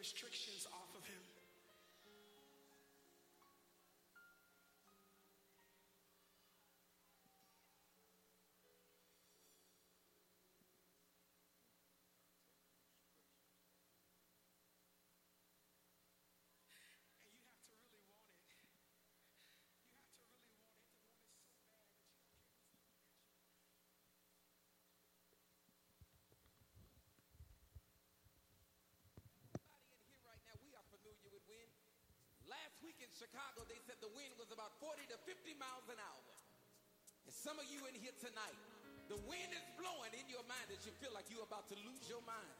restrictions off of him. In Chicago, they said the wind was about 40 to 50 miles an hour. And some of you in here tonight, the wind is blowing in your mind that you feel like you're about to lose your mind.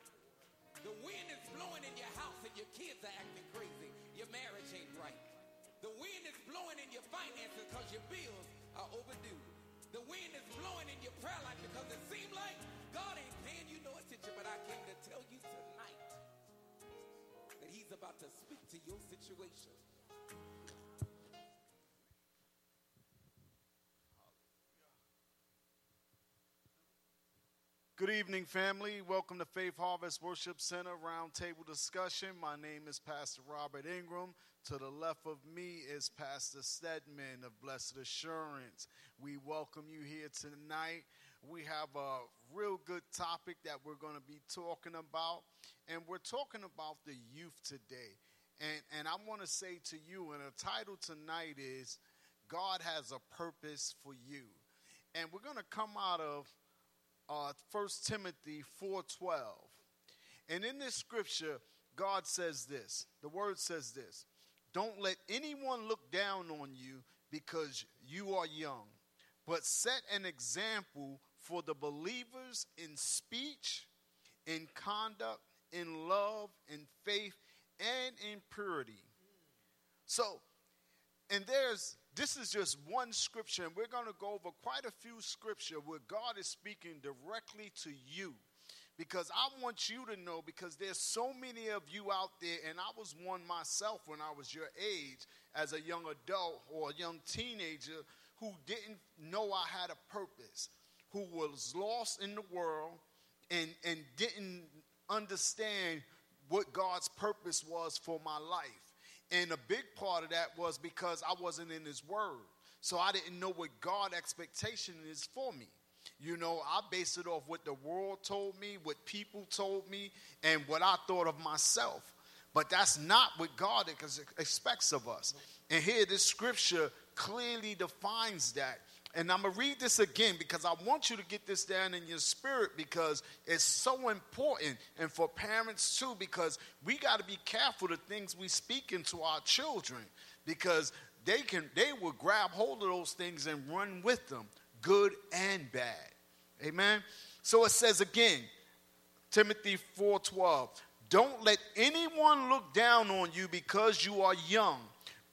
The wind is blowing in your house and your kids are acting crazy. Your marriage ain't right. The wind is blowing in your finances because your bills are overdue. The wind is blowing in your prayer life because it seems like God ain't paying you no attention. But I came to tell you tonight that he's about to speak to your situation. Good evening, family. Welcome to Faith Harvest Worship Center Roundtable Discussion. My name is Pastor Robert Ingram. To the left of me is Pastor Stedman of Blessed Assurance. We welcome you here tonight. We have a real good topic that we're going to be talking about, and we're talking about the youth today. And, and I want to say to you, and the title tonight is God has a purpose for you. And we're going to come out of uh, 1 Timothy 4:12. And in this scripture, God says this. The word says this. Don't let anyone look down on you because you are young, but set an example for the believers in speech, in conduct, in love, in faith, and in purity. So, and there's this is just one scripture, and we're going to go over quite a few scripture where God is speaking directly to you. Because I want you to know, because there's so many of you out there, and I was one myself when I was your age as a young adult or a young teenager who didn't know I had a purpose, who was lost in the world and, and didn't understand what God's purpose was for my life. And a big part of that was because I wasn't in His Word. So I didn't know what God expectation is for me. You know, I based it off what the world told me, what people told me, and what I thought of myself. But that's not what God expects of us. And here, this scripture clearly defines that. And I'm going to read this again because I want you to get this down in your spirit because it's so important. And for parents too, because we got to be careful the things we speak into our children because they can they will grab hold of those things and run with them, good and bad. Amen. So it says again, Timothy 4:12, don't let anyone look down on you because you are young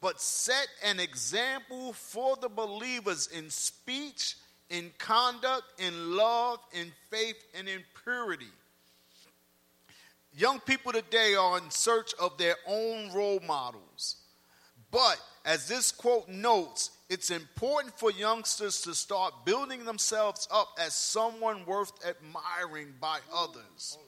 but set an example for the believers in speech, in conduct, in love, in faith, and in purity. Young people today are in search of their own role models. But as this quote notes, it's important for youngsters to start building themselves up as someone worth admiring by others. Oh,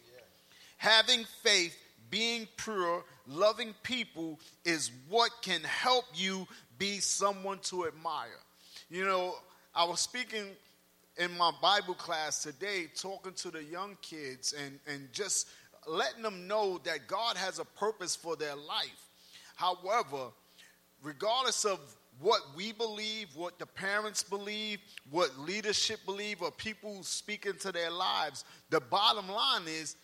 Having faith, being pure, loving people is what can help you be someone to admire. You know, I was speaking in my Bible class today, talking to the young kids and, and just letting them know that God has a purpose for their life. However, regardless of what we believe, what the parents believe, what leadership believe, or people speak into their lives, the bottom line is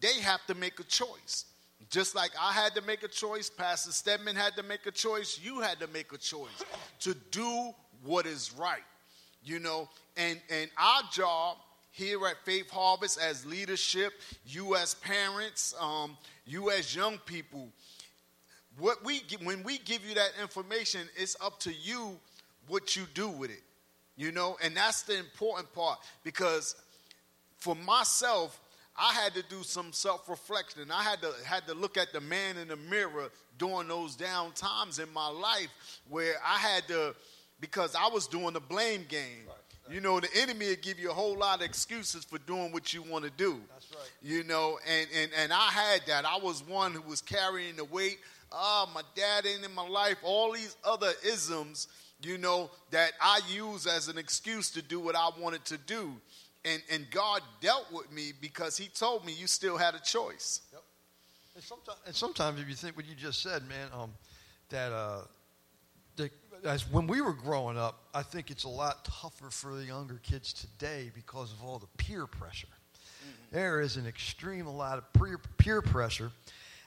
they have to make a choice. Just like I had to make a choice, Pastor Stedman had to make a choice, you had to make a choice to do what is right. You know, and and our job here at Faith Harvest as leadership, you as parents, um, you as young people, what we when we give you that information, it's up to you what you do with it. You know, and that's the important part because for myself, I had to do some self-reflection. I had to had to look at the man in the mirror during those down times in my life where I had to because I was doing the blame game. You know, the enemy will give you a whole lot of excuses for doing what you want to do. That's right. You know, and, and, and I had that. I was one who was carrying the weight. Ah, my dad ain't in my life. All these other isms, you know, that I use as an excuse to do what I wanted to do. And, and God dealt with me because He told me you still had a choice. Yep. And sometimes, and sometimes if you think what you just said, man, um, that uh, the, as when we were growing up, I think it's a lot tougher for the younger kids today because of all the peer pressure. There is an extreme a lot of peer, peer pressure,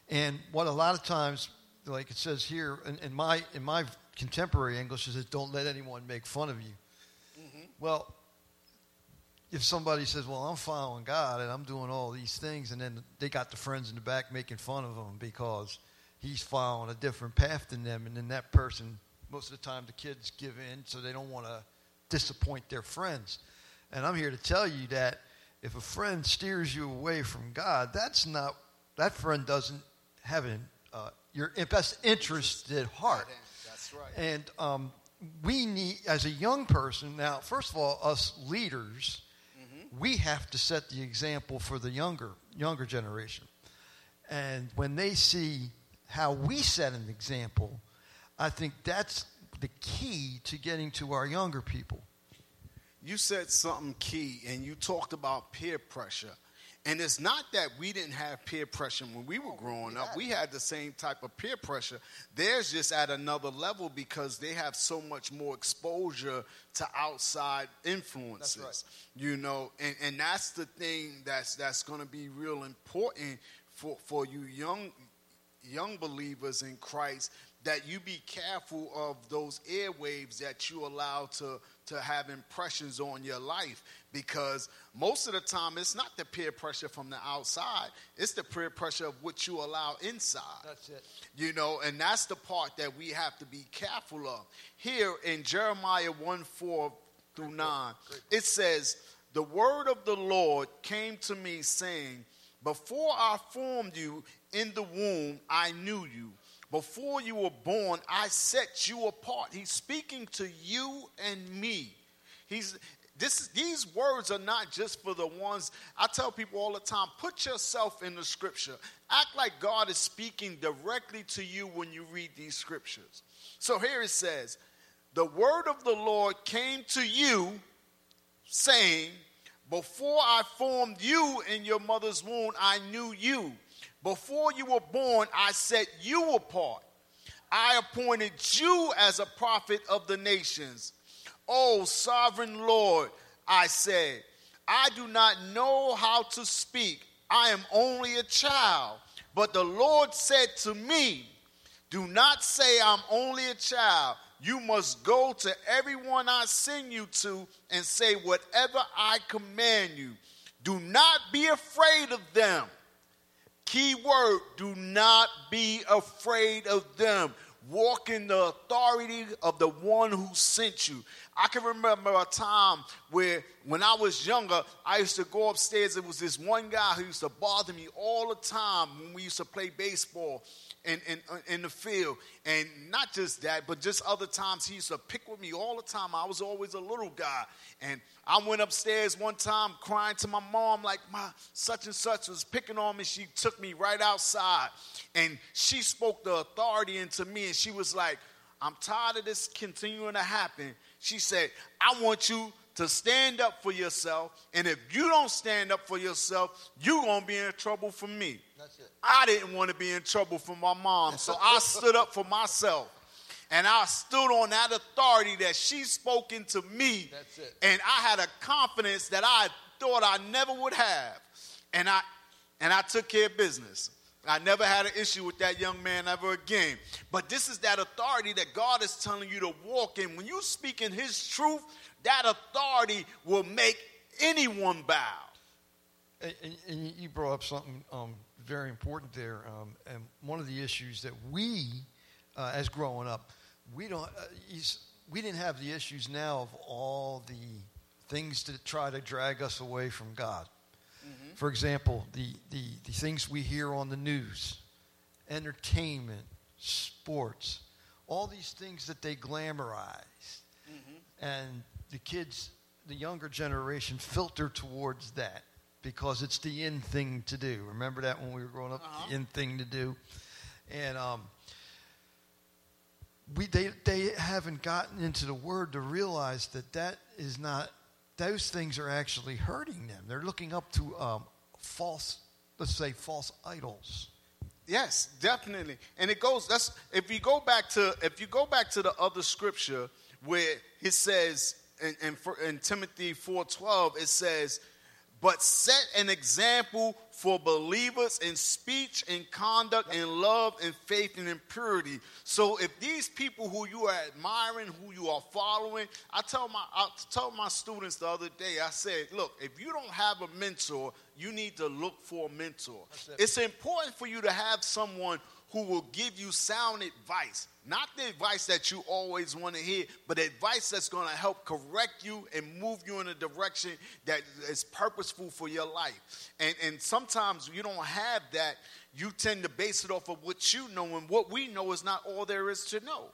and what a lot of times, like it says here in, in my in my contemporary English, is that don't let anyone make fun of you. Well, if somebody says, "Well, I'm following God and I'm doing all these things," and then they got the friends in the back making fun of him because he's following a different path than them, and then that person, most of the time, the kids give in, so they don't want to disappoint their friends. And I'm here to tell you that if a friend steers you away from God, that's not that friend doesn't have an, uh, your best interest at heart. That's right. And um, we need, as a young person, now, first of all, us leaders, we have to set the example for the younger younger generation. And when they see how we set an example, I think that's the key to getting to our younger people. you said something key and you talked about peer pressure. And it's not that we didn't have peer pressure when we were growing up. We had the same type of peer pressure. Theirs just at another level because they have so much more exposure to outside influences. You know, and, and that's the thing that's that's gonna be real important for, for you young young believers in Christ that you be careful of those airwaves that you allow to, to have impressions on your life because most of the time it's not the peer pressure from the outside. It's the peer pressure of what you allow inside. That's it. you know and that's the part that we have to be careful of. Here in jeremiah 1 4 through 9 it says the word of the lord came to me saying before i formed you in the womb i knew you before you were born i set you apart he's speaking to you and me he's this, these words are not just for the ones I tell people all the time put yourself in the scripture. Act like God is speaking directly to you when you read these scriptures. So here it says, The word of the Lord came to you, saying, Before I formed you in your mother's womb, I knew you. Before you were born, I set you apart. I appointed you as a prophet of the nations. O sovereign Lord, I say, I do not know how to speak. I am only a child. But the Lord said to me, Do not say I'm only a child. You must go to everyone I send you to and say whatever I command you. Do not be afraid of them. Key word do not be afraid of them. Walk in the authority of the one who sent you. I can remember a time where, when I was younger, I used to go upstairs. There was this one guy who used to bother me all the time when we used to play baseball in, in, in the field. And not just that, but just other times he used to pick with me all the time. I was always a little guy. And I went upstairs one time crying to my mom, like, my such and such was picking on me. She took me right outside. And she spoke the authority into me. And she was like, I'm tired of this continuing to happen. She said, I want you to stand up for yourself. And if you don't stand up for yourself, you're going to be in trouble for me. That's it. I didn't want to be in trouble for my mom, so I stood up for myself. And I stood on that authority that she spoke into me. That's it. And I had a confidence that I thought I never would have. And I and I took care of business. I never had an issue with that young man ever again. But this is that authority that God is telling you to walk in. When you speak in his truth, that authority will make anyone bow. And, and, and you brought up something um, very important there. Um, and one of the issues that we, uh, as growing up, we don't, uh, we didn't have the issues now of all the things that try to drag us away from God. For example, the, the, the things we hear on the news, entertainment, sports, all these things that they glamorize. And the kids the younger generation filter towards that because it's the in thing to do. Remember that when we were growing up, Uh-huh. the in thing to do, and um, we they they haven't gotten into the word to realize that that is not those things are actually hurting them. They're looking up to um, false, let's say, false idols. Yes, definitely. And it goes that's if you go back to if you go back to the other scripture where it says in, in, in Timothy 4:12 it says but set an example for believers in speech and conduct in love and faith and in purity. So if these people who you are admiring, who you are following, I tell my I told my students the other day, I said, look, if you don't have a mentor, you need to look for a mentor. it. It's important for you to have someone who will give you sound advice. Not the advice that you always want to hear, but advice that's going to help correct you and move you in a direction that is purposeful for your life. And, and sometimes you don't have that. You tend to base it off of what you know, and what we know is not all there is to know.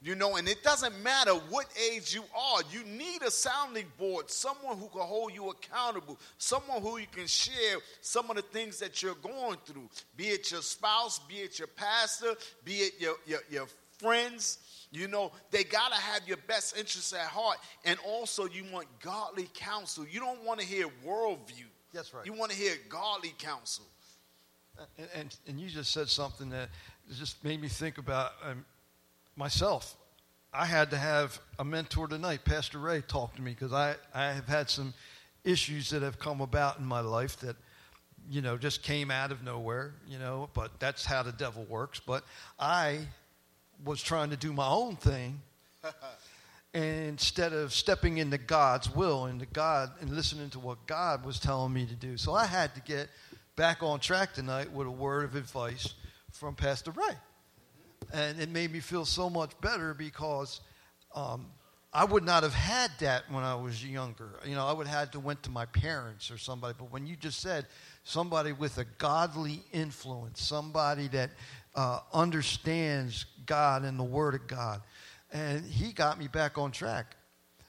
You know, and it doesn't matter what age you are, you need a sounding board, someone who can hold you accountable, someone who you can share some of the things that you're going through, be it your spouse, be it your pastor, be it your, your, your friends. You know, they got to have your best interests at heart. And also, you want godly counsel. You don't want to hear worldview. That's right. You want to hear godly counsel. And, and, and you just said something that just made me think about um, myself. I had to have a mentor tonight. Pastor Ray talked to me because I, I have had some issues that have come about in my life that, you know, just came out of nowhere, you know, but that's how the devil works. But I was trying to do my own thing instead of stepping into God's will and to God and listening to what God was telling me to do. So I had to get back on track tonight with a word of advice from Pastor Ray. And it made me feel so much better because um, I would not have had that when I was younger. You know, I would have had to went to my parents or somebody. But when you just said somebody with a godly influence, somebody that uh, understands God and the Word of God, and he got me back on track.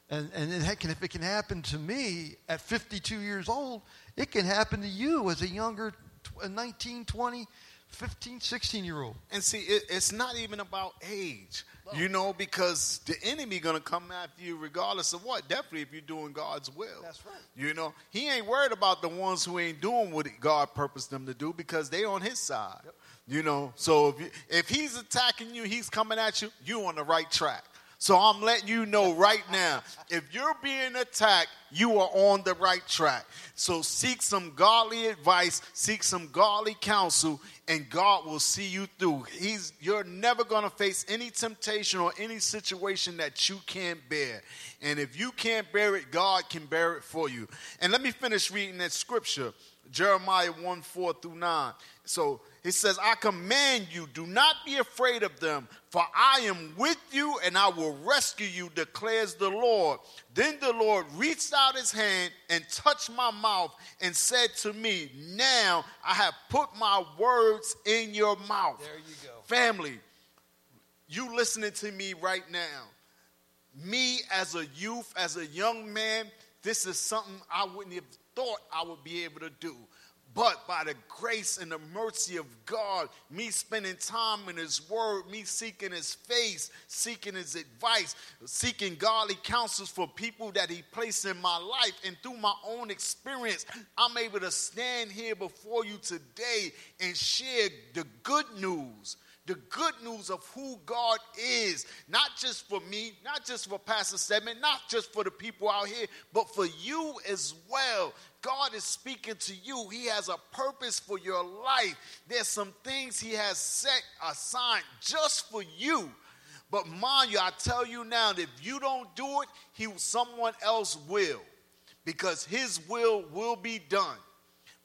And, and it, heck, if it can happen to me at 52 years old, it can happen to you as a younger tw- 19, 20, 15, 16 year old. And see, it, it's not even about age, you know, because the enemy gonna come after you regardless of what. Definitely, if you're doing God's will. That's right. You know, he ain't worried about the ones who ain't doing what God purposed them to do because they on his side. You know, so if, you, if he's attacking you, he's coming at you. You on the right track. So I'm letting you know right now, if you're being attacked, you are on the right track. So seek some godly advice, seek some godly counsel, and God will see you through. He's you're never gonna face any temptation or any situation that you can't bear. And if you can't bear it, God can bear it for you. And let me finish reading that scripture, Jeremiah 1 4 through 9. So it says, I command you, do not be afraid of them, for I am with you and I will rescue you, declares the Lord. Then the Lord reached out his hand and touched my mouth and said to me, Now I have put my words in your mouth. There you go. Family, you listening to me right now. Me as a youth, as a young man, this is something I wouldn't have thought I would be able to do. But by the grace and the mercy of God, me spending time in His Word, me seeking His face, seeking His advice, seeking godly counsels for people that He placed in my life, and through my own experience, I'm able to stand here before you today and share the good news the good news of who God is, not just for me, not just for Pastor Stedman, not just for the people out here, but for you as well. God is speaking to you. He has a purpose for your life. There's some things He has set aside just for you. But mind you, I tell you now if you don't do it, he, someone else will. Because His will will be done.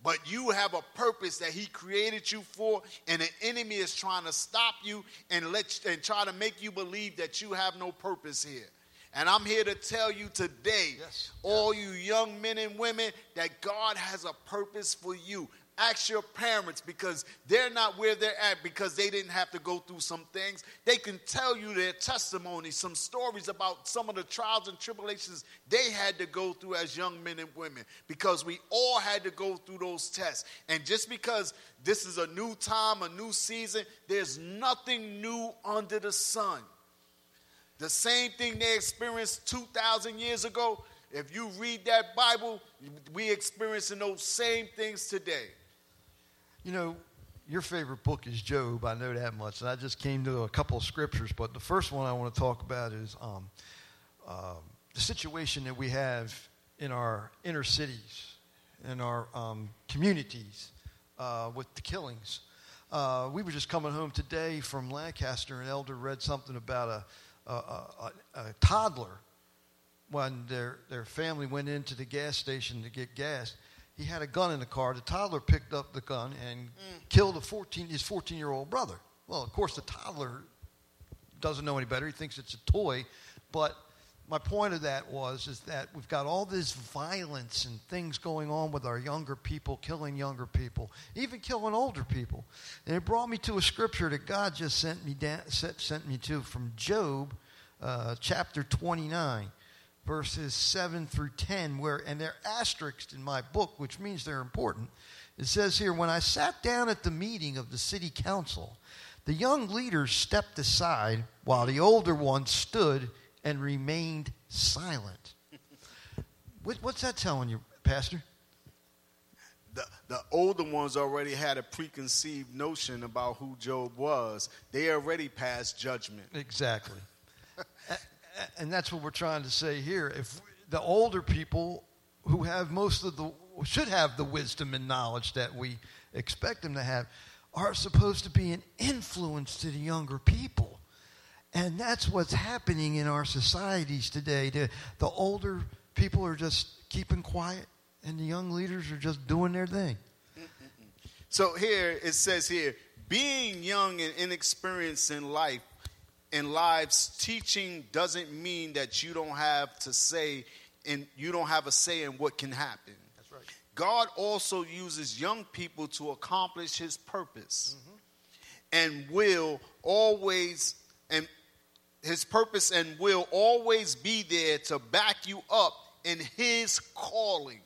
But you have a purpose that he created you for, and the enemy is trying to stop you and let and try to make you believe that you have no purpose here. And I'm here to tell you today, Yes. all you young men and women, that God has a purpose for you. Ask your parents because they're not where they're at because they didn't have to go through some things. They can tell you their testimony, some stories about some of the trials and tribulations they had to go through as young men and women because we all had to go through those tests. And just because this is a new time, a new season, there's nothing new under the sun. The same thing they experienced 2,000 years ago, if you read that Bible, we're experiencing those same things today. You know, your favorite book is Job. I know that much. And I just came to a couple of scriptures, but the first one I want to talk about is um, uh, the situation that we have in our inner cities, in our um, communities, uh, with the killings. Uh, we were just coming home today from Lancaster, and Elder read something about a, a, a, a toddler when their, their family went into the gas station to get gas he had a gun in the car. The toddler picked up the gun and mm. killed a 14, his 14 year old brother. Well, of course, the toddler doesn't know any better. He thinks it's a toy. But my point of that was is that we've got all this violence and things going on with our younger people, killing younger people, even killing older people. And it brought me to a scripture that God just sent me down, sent me to from Job, uh, chapter 29 verses 7 through 10, where, and they're asterisked in my book, which means they're important. It says here, when I sat down at the meeting of the city council, the young leaders stepped aside while the older ones stood and remained silent. What's that telling you, Pastor? The, the older ones already had a preconceived notion about who Job was. They already passed judgment. Exactly and that's what we're trying to say here. If the older people who have most of the should have the wisdom and knowledge that we expect them to have are supposed to be an influence to the younger people. And that's what's happening in our societies today. The, the older people are just keeping quiet, and the young leaders are just doing their thing. So here it says here, being young and inexperienced in life in lives, teaching doesn't mean that you don't have to say and you don't have a say in what can happen. That's right. God also uses young people to accomplish his purpose mm-hmm. and will always and his purpose and will always be there to back you up in his calling.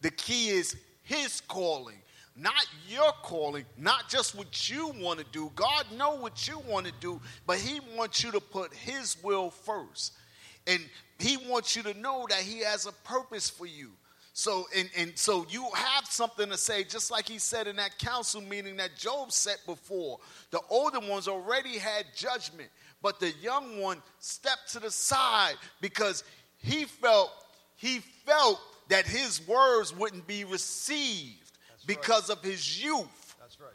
The key is his calling not your calling, not just what you want to do. God know what you want to do, but he wants you to put his will first. And he wants you to know that he has a purpose for you. So and, and so you have something to say, just like he said in that council meeting that Job set before. The older ones already had judgment, but the young one stepped to the side because he felt he felt that his words wouldn't be received because right. of his youth. That's right.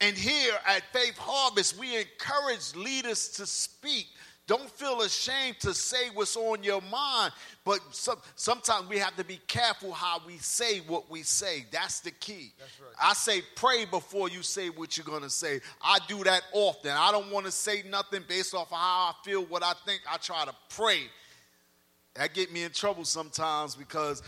And here at Faith Harvest, we encourage leaders to speak. Don't feel ashamed to say what's on your mind, but some, sometimes we have to be careful how we say what we say. That's the key. That's right. I say pray before you say what you're going to say. I do that often. I don't want to say nothing based off of how I feel, what I think. I try to pray. That get me in trouble sometimes because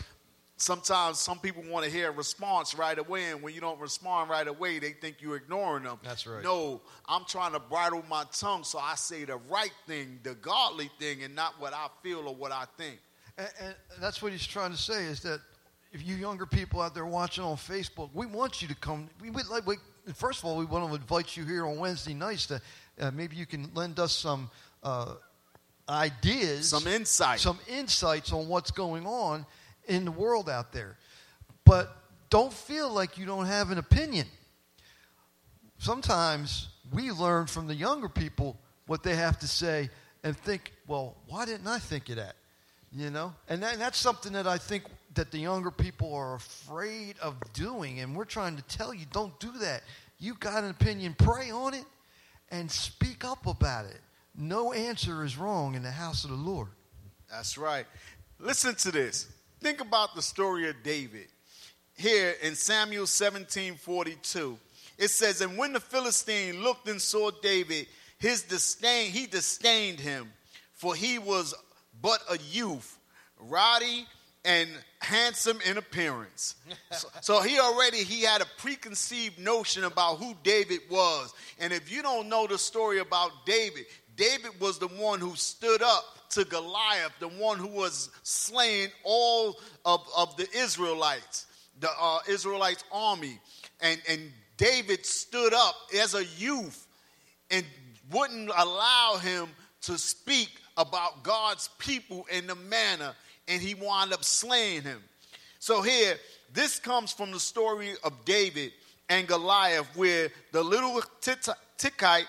sometimes some people want to hear a response right away, and when you don't respond right away, they think you're ignoring them. That's right. No, I'm trying to bridle my tongue so I say the right thing, the godly thing, and not what I feel or what I think. And, and that's what he's trying to say is that if you younger people out there watching on Facebook, we want you to come. We would like. We, first of all, we want to invite you here on Wednesday nights to uh, maybe you can lend us some. Uh, ideas some insight some insights on what's going on in the world out there. But don't feel like you don't have an opinion. Sometimes we learn from the younger people what they have to say and think, well, why didn't I think of that? You know? And, that, and that's something that I think that the younger people are afraid of doing. And we're trying to tell you, don't do that. You've got an opinion, pray on it and speak up about it. No answer is wrong in the house of the Lord. That's right. Listen to this. Think about the story of David. Here in Samuel 17 42, it says, And when the Philistine looked and saw David, his disdain, he disdained him, for he was but a youth, ruddy and handsome in appearance. so, so he already he had a preconceived notion about who David was. And if you don't know the story about David, David was the one who stood up to Goliath, the one who was slaying all of, of the Israelites, the uh, Israelites army. And, and David stood up as a youth and wouldn't allow him to speak about God's people in the manner, and he wound up slaying him. So here, this comes from the story of David and Goliath, where the little Tickite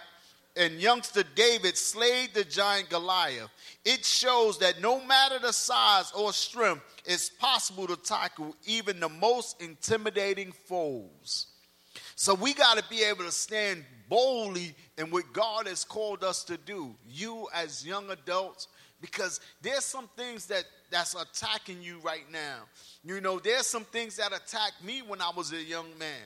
and youngster David slayed the giant Goliath. It shows that no matter the size or strength, it's possible to tackle even the most intimidating foes. So we got to be able to stand boldly in what God has called us to do. You as young adults, because there's some things that that's attacking you right now. You know, there's some things that attacked me when I was a young man.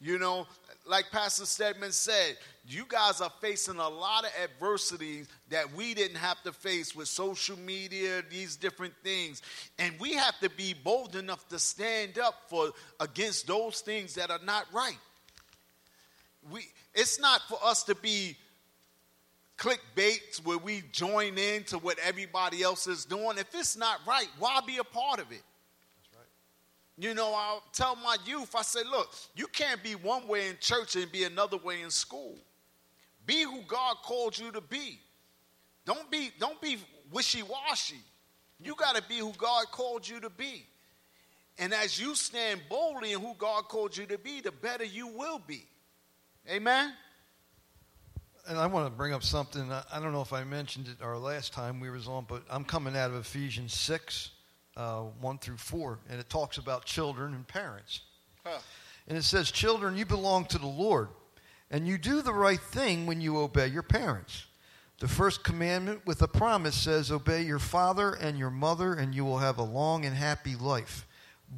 You know, like Pastor Stedman said, you guys are facing a lot of adversity that we didn't have to face with social media, these different things. And we have to be bold enough to stand up for against those things that are not right. We it's not for us to be clickbaits where we join in to what everybody else is doing. If it's not right, why be a part of it? You know, I'll tell my youth, I say, look, you can't be one way in church and be another way in school. Be who God called you to be. Don't be, don't be wishy-washy. You got to be who God called you to be. And as you stand boldly in who God called you to be, the better you will be. Amen? And I want to bring up something. I don't know if I mentioned it our last time we was on, but I'm coming out of Ephesians 6 uh, 1 through 4, and it talks about children and parents. Huh. And it says, Children, you belong to the Lord, and you do the right thing when you obey your parents. The first commandment with a promise says, Obey your father and your mother, and you will have a long and happy life.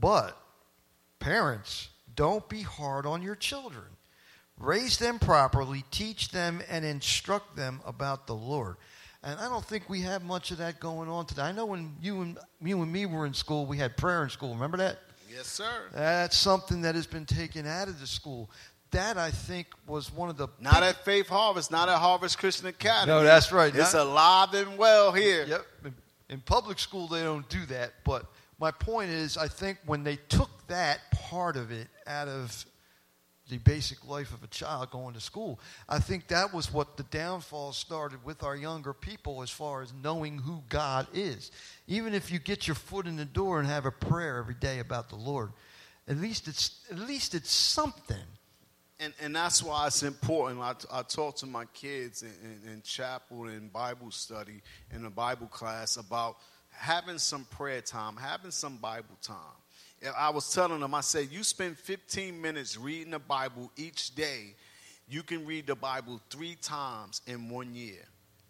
But, parents, don't be hard on your children. Raise them properly, teach them, and instruct them about the Lord. And I don't think we have much of that going on today. I know when you and you and me were in school, we had prayer in school. Remember that? Yes, sir. That's something that has been taken out of the school. That I think was one of the not big, at Faith Harvest, not at Harvest Christian Academy. No, that's right. It's not, alive and well here. Yep. In, in public school, they don't do that. But my point is, I think when they took that part of it out of the basic life of a child going to school. I think that was what the downfall started with our younger people as far as knowing who God is. Even if you get your foot in the door and have a prayer every day about the Lord, at least it's at least it's something. And, and that's why it's important. I, I talk to my kids in, in, in chapel and Bible study in a Bible class about having some prayer time, having some Bible time I was telling them, I said, you spend 15 minutes reading the Bible each day, you can read the Bible three times in one year.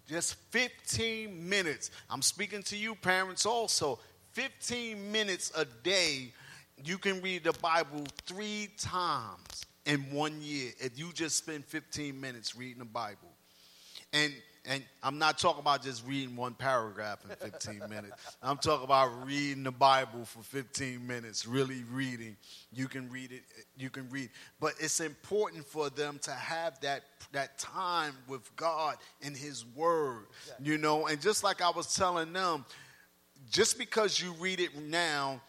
Just 15 minutes. I'm speaking to you, parents, also. 15 minutes a day, you can read the Bible three times in one year if you just spend 15 minutes reading the Bible. And and I'm not talking about just reading one paragraph in 15 minutes. I'm talking about reading the Bible for 15 minutes, really reading. You can read it, you can read. But it's important for them to have that that time with God and his word. You know, and just like I was telling them, just because you read it now,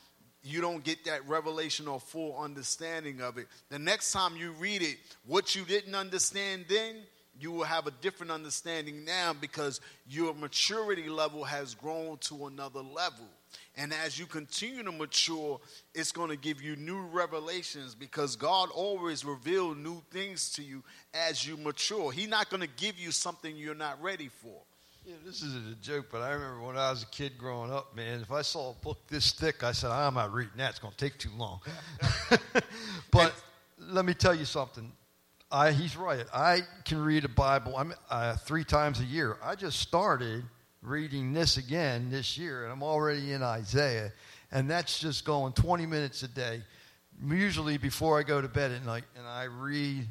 you don't get that revelation or full understanding of it. The next time you read it, what you didn't understand then, you will have a different understanding now because your maturity level has grown to another level. And as you continue to mature, it's going to give you new revelations because God always reveals new things to you as you mature. He's not going to give you something you're not ready for. Yeah, this is a joke, but I remember when I was a kid growing up, man, if I saw a book this thick, I said, ah, I'm not reading that. It's going to take too long. but and, let me tell you something. I, he's right. I can read a Bible I'm, uh, three times a year. I just started reading this again this year, and I'm already in Isaiah. And that's just going 20 minutes a day, usually before I go to bed at night, and I read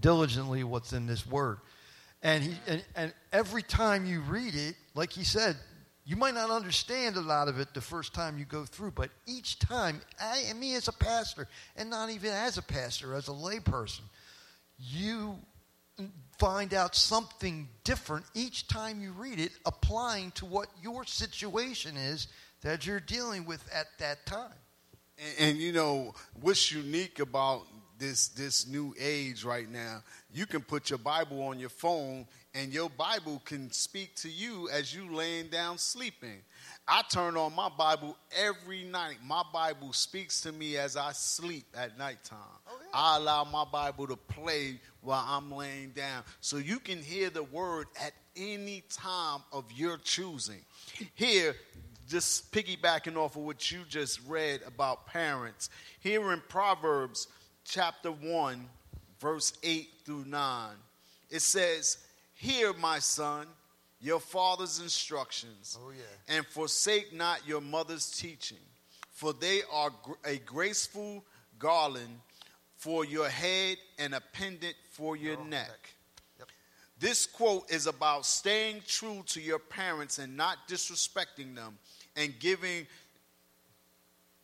diligently what's in this word. And, he, and, and every time you read it, like he said, You might not understand a lot of it the first time you go through, but each time, I, and me as a pastor, and not even as a pastor, as a layperson, you find out something different each time you read it, applying to what your situation is that you're dealing with at that time. And, and, you know what's unique about this this new age right now? You can put your Bible on your phone, and your Bible can speak to you as you laying down sleeping. I turn on my Bible every night. My Bible speaks to me as I sleep at nighttime. Oh. I allow my Bible to play while I'm laying down. So you can hear the word at any time of your choosing. Here, just piggybacking off of what you just read about parents, here in Proverbs chapter 1, verse 8 through 9, it says, Hear, my son, your father's instructions, Oh, yeah. and forsake not your mother's teaching, for they are gr- a graceful garland for your head and a pendant for your neck. neck. Yep. This quote is about staying true to your parents and not disrespecting them and giving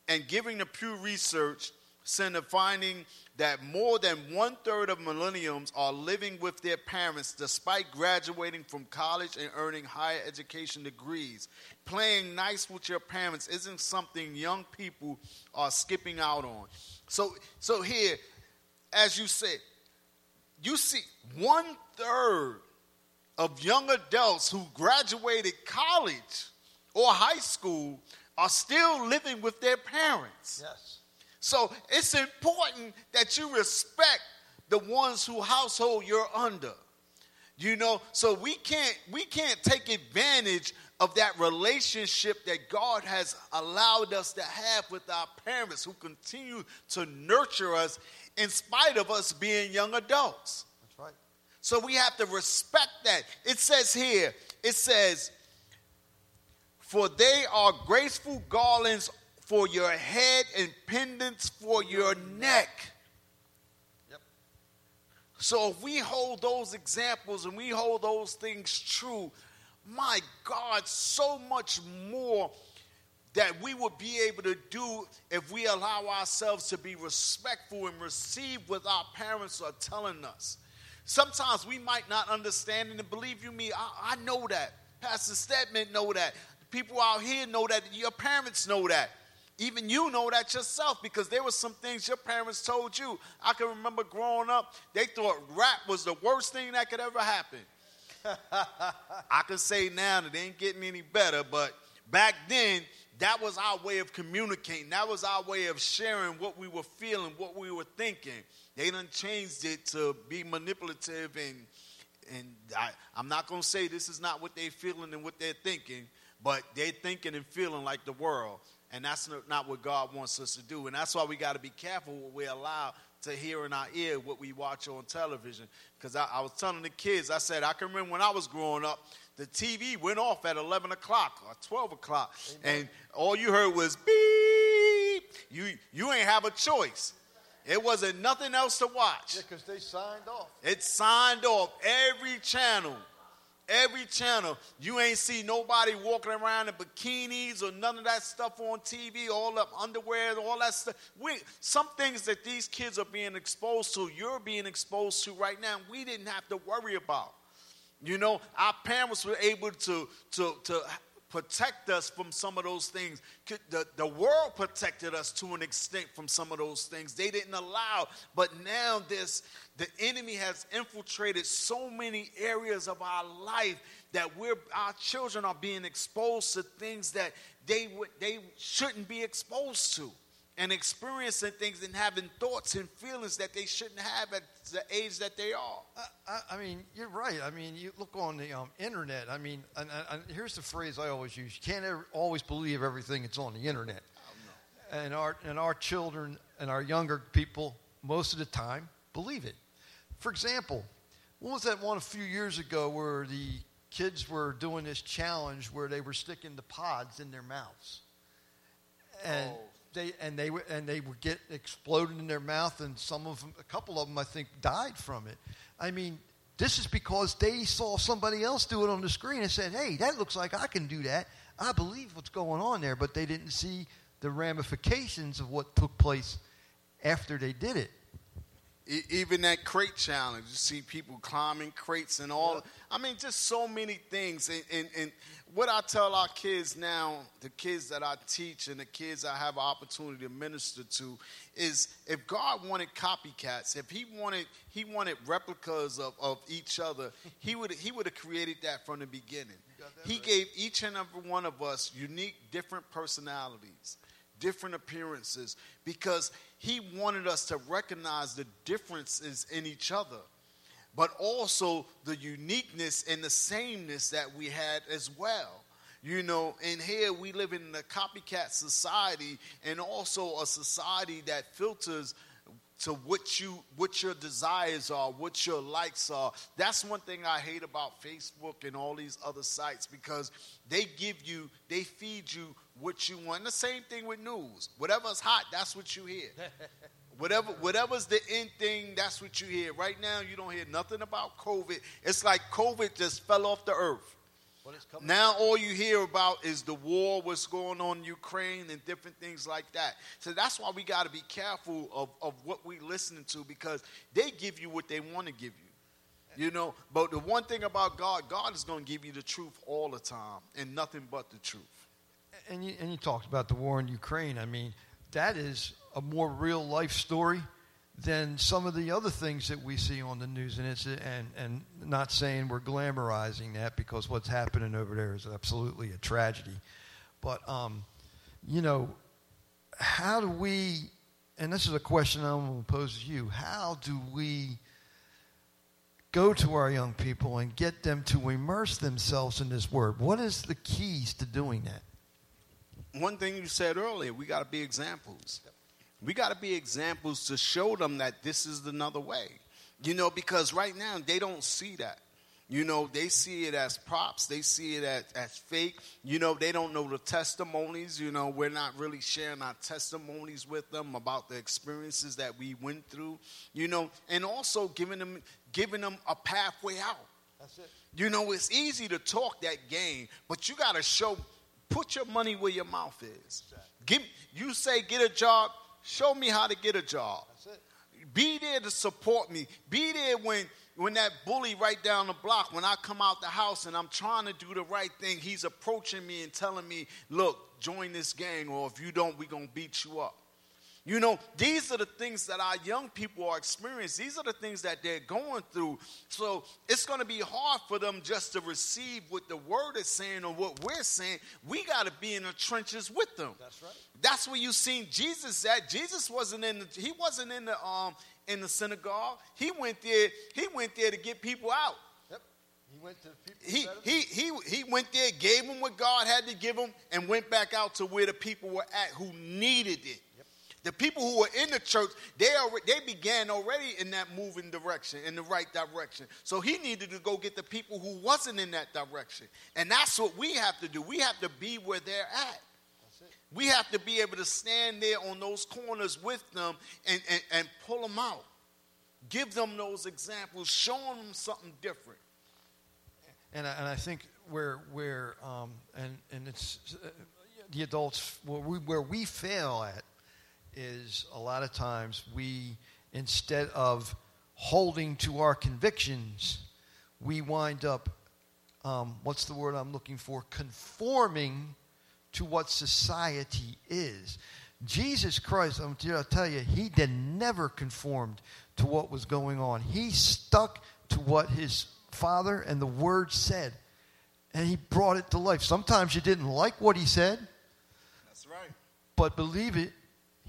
and giving the Pew Research Center finding that more than one third of millennials are living with their parents despite graduating from college and earning higher education degrees. Playing nice with your parents isn't something young people are skipping out on. So, so here, as you said, you see one third of young adults who graduated college or high school are still living with their parents. Yes. So it's important that you respect the ones who household you're under. You know, so we can't we can't take advantage of that relationship that God has allowed us to have with our parents who continue to nurture us in spite of us being young adults. That's right. So we have to respect that. It says here, it says, For they are graceful garlands for your head and pendants for your neck. Yep. So if we hold those examples and we hold those things true, my God, so much more that we would be able to do if we allow ourselves to be respectful and receive what our parents are telling us. Sometimes we might not understand, and believe you me, I, I know that. Pastor Stedman know that. People out here know that. Your parents know that. Even you know that yourself because there were some things your parents told you. I can remember growing up, they thought rap was the worst thing that could ever happen. I can say now that it ain't getting any better, but back then, that was our way of communicating. That was our way of sharing what we were feeling, what we were thinking. They done changed it to be manipulative and and I, I'm not gonna say this is not what they're feeling and what they're thinking, but they're thinking and feeling like the world. And that's not- what God wants us to do. And that's why we got to be careful what we allow to hear in our ear what we watch on television. Because I, I was telling the kids, I said, I can remember when I was growing up, the TV went off at 11 o'clock or 12 o'clock. And all you heard was beep. You, you ain't have a choice. It wasn't nothing else to watch. Yeah, because they signed off. It signed off every channel. Every channel. You ain't see nobody walking around in bikinis or none of that stuff on TV, all the underwear, all that stuff. We, some things that these kids are being exposed to, you're being exposed to right now, we didn't have to worry about. You know, our parents were able to, to, to protect us from some of those things. The, the world protected us to an extent from some of those things. They didn't allow, but now this the enemy has infiltrated so many areas of our life that we're our children are being exposed to things that they would they shouldn't be exposed to and experiencing things and having thoughts and feelings that they shouldn't have at the age that they are. I, I, I mean, you're right. I mean, you look on the um, internet. I mean, and, and, and here's the phrase I always use: you can't ever, always believe everything that's on the internet. And our and our children and our younger people, most of the time, believe it. For example, what was that one a few years ago where the kids were doing this challenge where they were sticking the pods in their mouths, and Oh. They and they would and they would get exploded in their mouth, and some of them, a couple of them, I think, died from it. I mean, this is because they saw somebody else do it on the screen and said, "Hey, that looks like I can do that. I believe what's going on there, but they didn't see the ramifications of what took place after they did it. E- even that crate challenge, you see people climbing crates and all. I mean, just so many things. And, and, and what I tell our kids now, the kids that I teach and the kids I have an opportunity to minister to, is if God wanted copycats, if He wanted He wanted replicas of, of each other, He would He would have created that from the beginning. He gave each and every one of us unique, different personalities different appearances because he wanted us to recognize the differences in each other but also the uniqueness and the sameness that we had as well. You know and here we live in a copycat society and also a society that filters to what you what your desires are, what your likes are. That's one thing I hate about Facebook and all these other sites because they give you, they feed you what you want. And the same thing with news. Whatever's hot, that's what you hear. Whatever, whatever's the end thing, that's what you hear. Right now, you don't hear nothing about COVID. It's like COVID just fell off the earth. Now all you hear about is the war, what's going on in Ukraine, and different things like that. So that's why we got to be careful of, of what we're listening to because they give you what they want to give you. You know, but the one thing about God, God is going to give you the truth all the time and nothing but the truth. and you, and you talked about the war in Ukraine. I mean, that is a more real life story than some of the other things that we see on the news. And it's and and not saying we're glamorizing that because what's happening over there is absolutely a tragedy. But um, you know, how do we? And this is a question I'm going to pose to you. How do we? Go to our young people and get them to immerse themselves in this word. What is the keys to doing that? One thing you said earlier, we got to be examples. We got to be examples to show them that this is another way. You know, because right now they don't see that. You know, they see it as props. They see it as, as fake. You know, they don't know the testimonies. You know, we're not really sharing our testimonies with them about the experiences that we went through. You know, and also giving them giving them a pathway out. That's it. You know, it's easy to talk that game, but you got to show, put your money where your mouth is. Give, you say get a job, show me how to get a job. Be there to support me. Be there when when that bully right down the block, when I come out the house and I'm trying to do the right thing, he's approaching me and telling me, look, join this gang, or if you don't, we're gonna beat you up. You know, these are the things that our young people are experiencing. These are the things that they're going through. So it's going to be hard for them just to receive what the word is saying or what we're saying. We got to be in the trenches with them. That's right. That's where you seen Jesus at. Jesus wasn't in the he wasn't in the um in the synagogue. He went there. He went there to get people out. Yep. He went to people. He he he he went there, gave them what God had to give them, and went back out to where the people were at who needed it. The people who were in the church, they already, they began already in that moving direction, in the right direction. So he needed to go get the people who wasn't in that direction. And that's what we have to do. We have to be where they're at. We have to be able to stand there on those corners with them and, and, and pull them out. Give them those examples, show them something different. And I, and I think where where um, and and it's uh, the adults where we where we fail at is a lot of times we instead of holding to our convictions, we wind up um, what's the word I'm looking for conforming to what society is. Jesus Christ, I'm I'll tell you, he did never conformed to what was going on. He stuck to what his father and the word said, and he brought it to life. Sometimes you didn't like what he said, That's right. but believe it,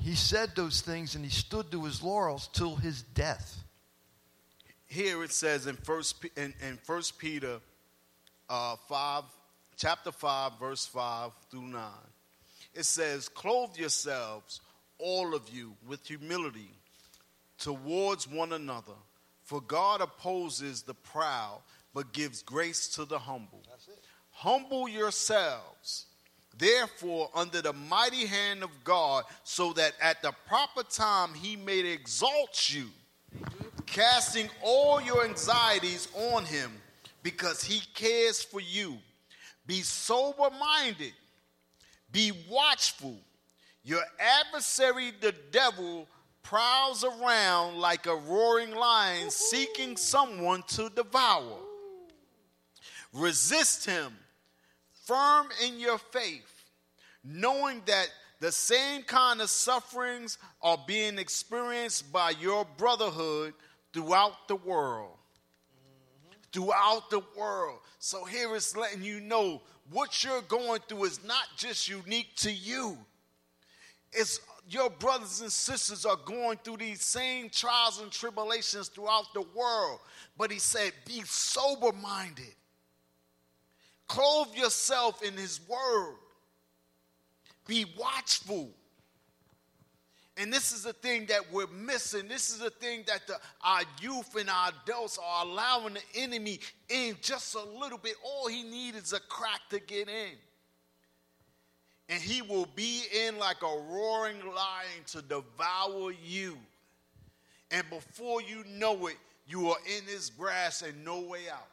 he said those things and he stood to his laurels till his death. Here it says in First in, in First Peter uh, five, chapter five, verse five through nine. It says, "Clothe yourselves, all of you, with humility towards one another, for God opposes the proud, but gives grace to the humble. Humble yourselves." Therefore, under the mighty hand of God, so that at the proper time he may exalt you, casting all your anxieties on him because he cares for you. Be sober minded, Be watchful. Your adversary, the devil, prowls around like a roaring lion seeking someone to devour. Resist him, firm in your faith, knowing that the same kind of sufferings are being experienced by your brotherhood throughout the world. Throughout the world. So here it's letting you know what you're going through is not just unique to you. It's your brothers and sisters are going through these same trials and tribulations throughout the world. But he said, be sober minded. Clothe yourself in his word. Be watchful. And this is the thing that we're missing. This is the thing that the, our youth and our adults are allowing the enemy in just a little bit. All he needs is a crack to get in. And he will be in like a roaring lion to devour you. And before you know it, you are in his grasp and no way out.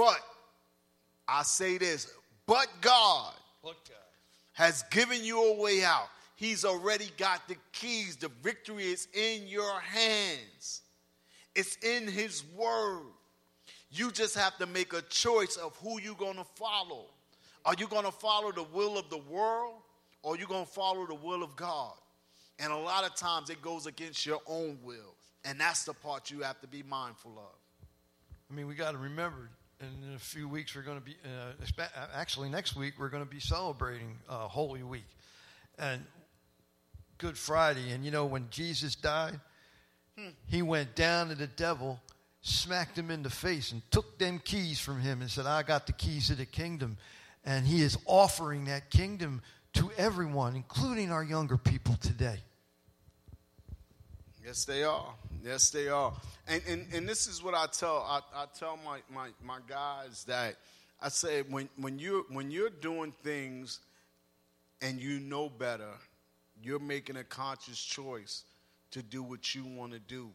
But I say this, but God Look, God. has given you a way out. He's already got the keys. The victory is in your hands. It's in his word. You just have to make a choice of who you're going to follow. Are you going to follow the will of the world or are you going to follow the will of God? And a lot of times it goes against your own will. And that's the part you have to be mindful of. I mean, we got to remember. And in a few weeks, we're going to be. Uh, actually, next week we're going to be celebrating uh, Holy Week, and Good Friday. And you know, when Jesus died, he went down to the devil, smacked him in the face, and took them keys from him, and said, "I got the keys of the kingdom." And he is offering that kingdom to everyone, including our younger people today. Yes, they are. Yes, they are. And and, and this is what I tell I, I tell my, my, my guys that I say when when you when you're doing things and you know better, you're making a conscious choice to do what you want to do.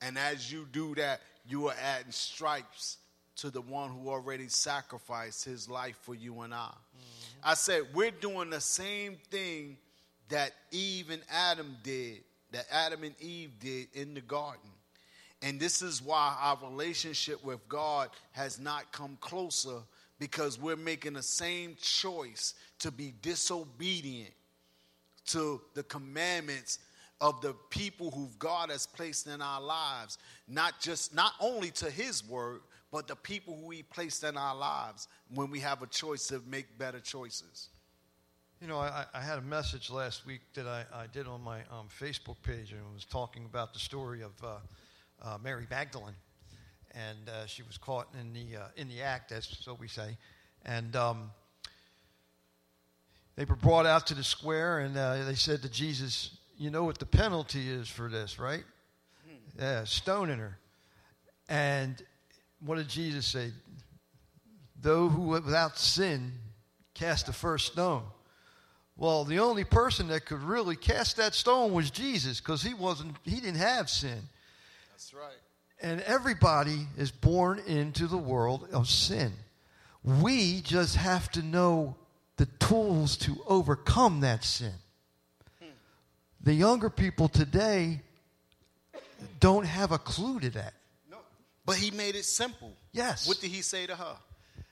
And as you do that, you are adding stripes to the one who already sacrificed his life for you and I. Mm-hmm. I said, we're doing the same thing that Eve and Adam did, that Adam and Eve did in the garden. And this is why our relationship with God has not come closer because we're making the same choice to be disobedient to the commandments of the people who God has placed in our lives, not just not only to his word, but the people who he placed in our lives when we have a choice to make better choices. You know, I, I had a message last week that I, I did on my um, Facebook page, and it was talking about the story of uh, uh, Mary Magdalene, and uh, she was caught in the uh, in the act, as so we say, and um, they were brought out to the square, and uh, they said to Jesus, "You know what the penalty is for this, right? Yeah, stoning her." And what did Jesus say? Though who without sin cast the first stone. Well, the only person that could really cast that stone was Jesus because he wasn't he didn't have sin. That's right. And everybody is born into the world of sin. We just have to know the tools to overcome that sin. The younger people today don't have a clue to that. No. But he made it simple. Yes. What did he say to her?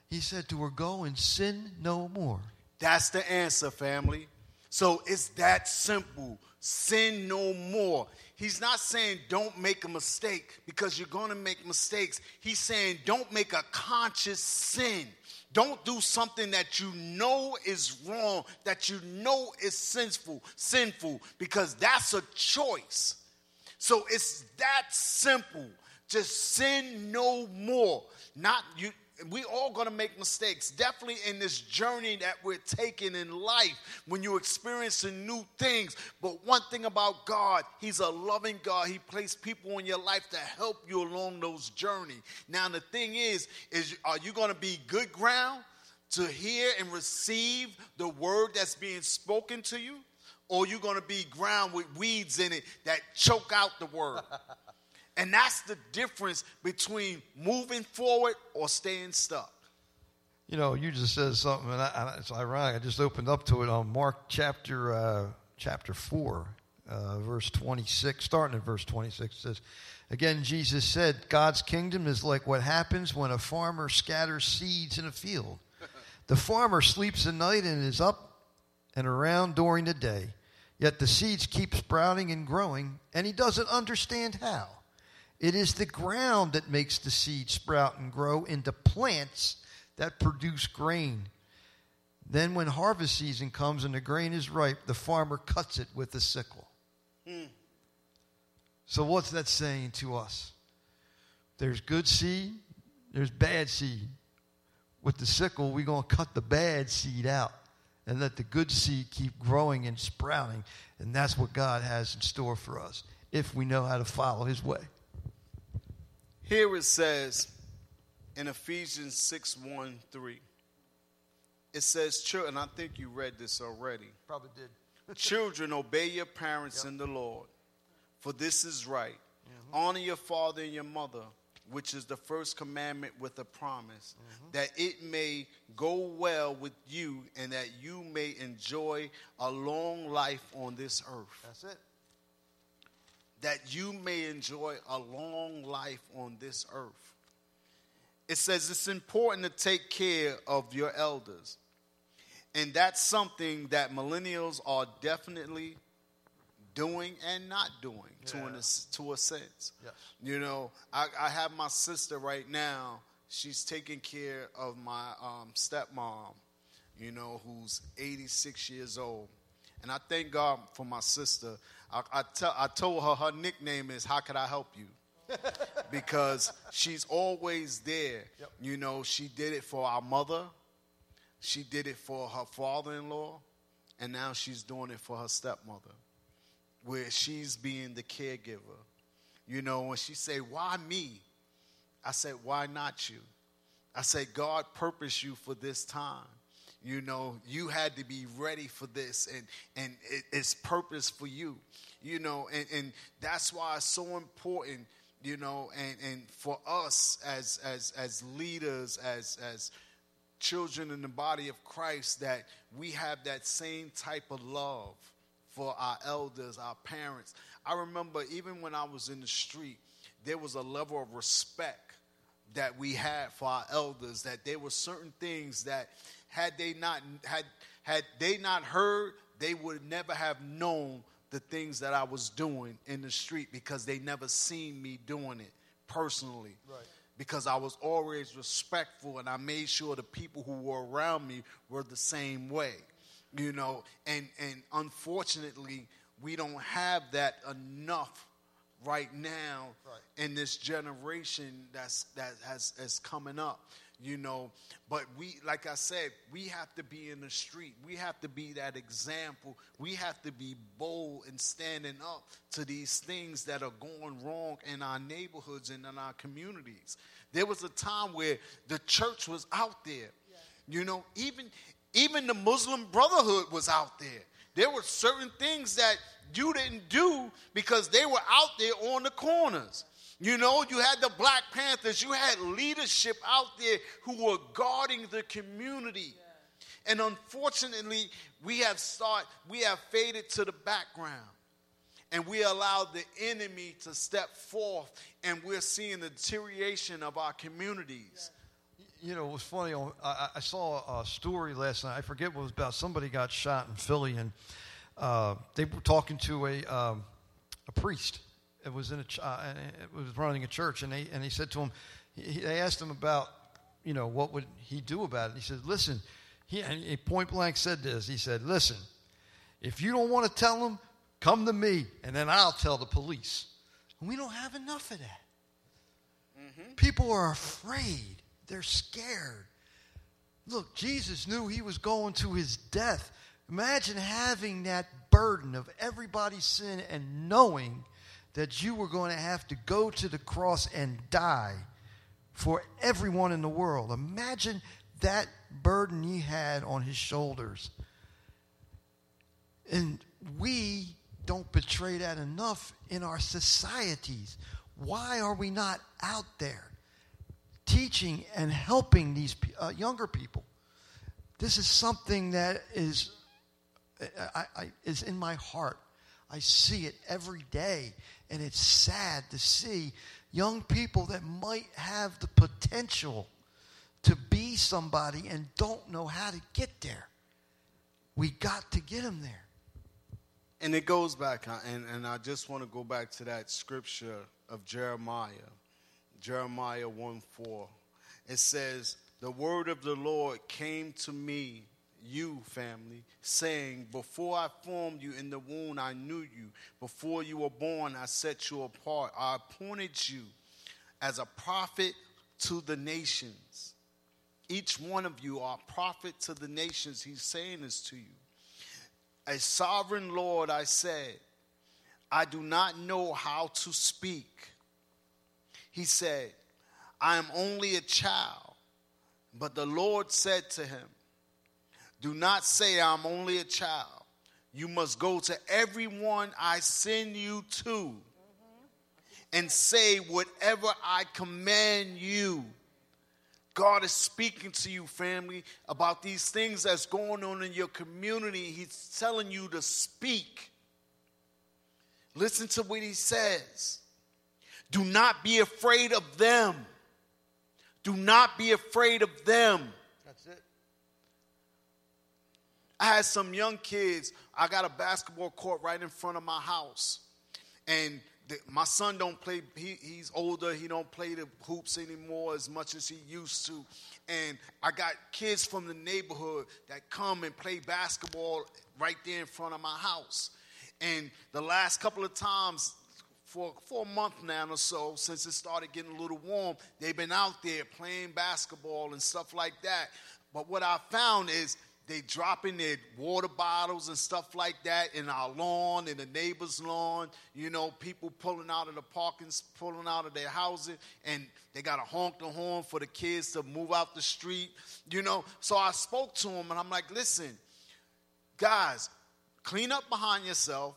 He said to her, Go and sin no more. That's the answer, family. So it's that simple. Sin no more. He's not saying don't make a mistake because you're going to make mistakes. He's saying don't make a conscious sin. Don't do something that you know is wrong, that you know is sinful, sinful because that's a choice. So it's that simple. Just sin no more. Not you we all going to make mistakes definitely in this journey that we're taking in life when you're experiencing new things. But one thing about god he's a loving god. He placed people in your life to help you along those journey. Now the thing is is are you going to be good ground to hear and receive the word that's being spoken to you? Or you going to be ground with weeds in it that choke out the word and that's the difference between moving forward or staying stuck. You know, you just said something, and I, it's ironic. I just opened up to it on Mark chapter uh, chapter four, uh, verse twenty six, starting at verse twenty six. Says, again, Jesus said, "God's kingdom is like what happens when a farmer scatters seeds in a field. The farmer sleeps at night and is up and around during the day. Yet the seeds keep sprouting and growing, and he doesn't understand how. It is the ground that makes the seed sprout and grow into plants that produce grain. Then, when harvest season comes and the grain is ripe, the farmer cuts it with a sickle. Hmm. So, what's that saying to us? There's good seed, there's bad seed. With the sickle, we're going to cut the bad seed out and let the good seed keep growing and sprouting. And that's what God has in store for us if we know how to follow His way. Here it says in Ephesians 6 1 3, it says, Children, I think you read this already. Probably did. Children, obey your parents in the Lord, for this is right. Mm-hmm. Honor your father and your mother, which is the first commandment with a promise, mm-hmm. that it may go well with you and that you may enjoy a long life on this earth. That's it. That you may enjoy a long life on this earth. It says it's important to take care of your elders. And that's something that millennials are definitely doing and not doing to, an, to a sense. Yes. You know, I, I have my sister right now. She's taking care of my um, stepmom, you know, who's 86 years old. And I thank God for my sister. I, I, tell, I told her her nickname is How Could I Help You? because she's always there. Yep. You know, she did it for our mother, she did it for her father in law, and now she's doing it for her stepmother, where she's being the caregiver. You know, when she say, "Why me?" I said, "Why not you?" I said, "God purposed you for this time. You know, you had to be ready for this, and and it, it's purpose for you. You know, and and that's why it's so important. You know, and and for us as as as leaders, as as children in the body of Christ that we have that same type of love for our elders, our parents. I remember even when I was in the street, there was a level of respect that we had for our elders that there were certain things that had they not had had they not heard, they would never have known the things that I was doing in the street because they never seen me doing it personally Right. because I was always respectful and I made sure the people who were around me were the same way. You know, and and unfortunately, we don't have that enough right now Right. in this generation that's that has is coming up. You know, but we like I said, we have to be in the street. We have to be that example. We have to be bold and standing up to these things that are going wrong in our neighborhoods and in our communities. There was a time where the church was out there. You know, even even the Muslim Brotherhood was out there. There were certain things that you didn't do because they were out there on the corners. You know, you had the Black Panthers, you had leadership out there who were guarding the community. And unfortunately, we have start we have faded to the background. And we allowed the enemy to step forth, and we're seeing the deterioration of our communities. You know, it was funny. I, I saw a story last night. I forget what it was about. Somebody got shot in Philly, and uh, they were talking to a um, a priest. It was in a ch- uh, it was running a church, and they and he said to him, he, they asked him about, you know, what would he do about it? He said, "Listen," he, and he point blank said this. He said, "Listen, if you don't want to tell them, come to me, and then I'll tell the police." And we don't have enough of that. People are afraid. They're scared. Look, Jesus knew he was going to his death. Imagine having that burden of everybody's sin and knowing that you were going to have to go to the cross and die for everyone in the world. Imagine that burden he had on his shoulders. And we don't betray that enough in our societies. Why are we not out there teaching and helping these uh, younger people. This is something that is, I, I, is in my heart. I see it every day, and it's sad to see young people that might have the potential to be somebody and don't know how to get there. We got to get them there. And it goes back, and, and I just want to go back to that scripture of Jeremiah, Jeremiah 1 4. It says, The word of the Lord came to me, you family, saying, Before I formed you in the womb, I knew you. Before you were born, I set you apart. I appointed you as a prophet to the nations. Each one of you are a prophet to the nations. He's saying this to you. A sovereign Lord, I said, I do not know how to speak. He said, I am only a child. But the Lord said to him, Do not say I'm only a child. You must go to everyone I send you to and say whatever I command you. God is speaking to you, family, about these things that's going on in your community. He's telling you to speak. Listen to what he says. Do not be afraid of them. Do not be afraid of them. That's it. I had some young kids. I got a basketball court right in front of my house, and the, my son don't play. He, he's older. He don't play the hoops anymore as much as he used to. And I got kids from the neighborhood that come and play basketball right there in front of my house. And the last couple of times, for, for a month now or so, since it started getting a little warm, they've been out there playing basketball and stuff like that. But what I found is they dropping their water bottles and stuff like that in our lawn, in the neighbor's lawn. You know, people pulling out of the parking, pulling out of their houses, and they got to honk the horn for the kids to move out the street. You know, so I spoke to them and I'm like, listen, guys, clean up behind yourself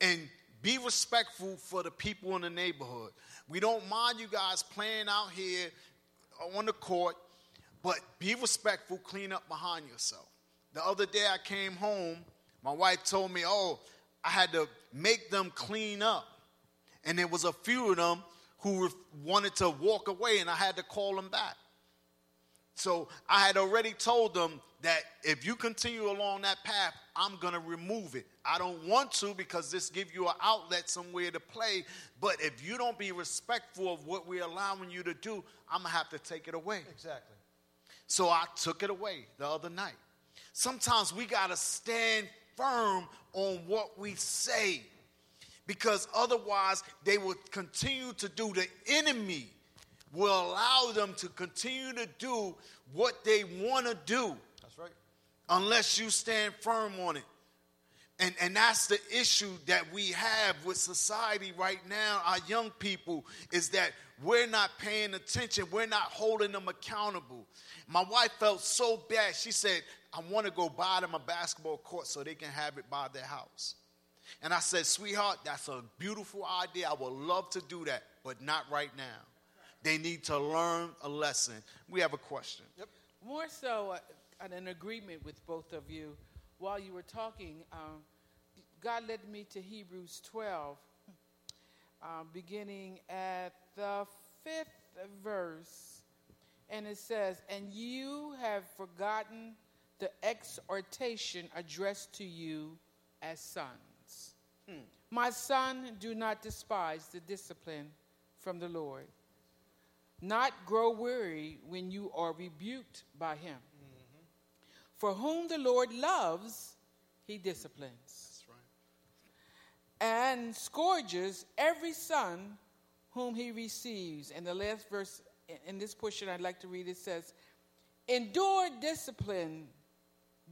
and be respectful for the people in the neighborhood. We don't mind you guys playing out here on the court, but be respectful, clean up behind yourself. The other day I came home, my wife told me, oh, I had to make them clean up. And there was a few of them who wanted to walk away, and I had to call them back. So I had already told them that if you continue along that path, I'm going to remove it. I don't want to because this give you an outlet somewhere to play. But if you don't be respectful of what we're allowing you to do, I'm going to have to take it away. Exactly. So I took it away the other night. Sometimes we got to stand firm on what we say because otherwise they will continue to do the enemy will allow them to continue to do what they want to do That's right. unless you stand firm on it. And, and that's the issue that we have with society right now, our young people, is that we're not paying attention. We're not holding them accountable. My wife felt so bad. She said, I want to go buy them a basketball court so they can have it by their house. And I said, sweetheart, that's a beautiful idea. I would love to do that, but not right now. They need to learn a lesson. We have a question. Yep. More so, uh, in agreement with both of you, while you were talking, um, God led me to Hebrews 12, uh, beginning at the fifth verse. And it says, And you have forgotten the exhortation addressed to you as sons. Hmm. My son, do not despise the discipline from the Lord not grow weary when you are rebuked by him. Mm-hmm. For whom the Lord loves, he disciplines. That's right. And scourges every son whom he receives. And the last verse in this portion I'd like to read it says, Endure discipline.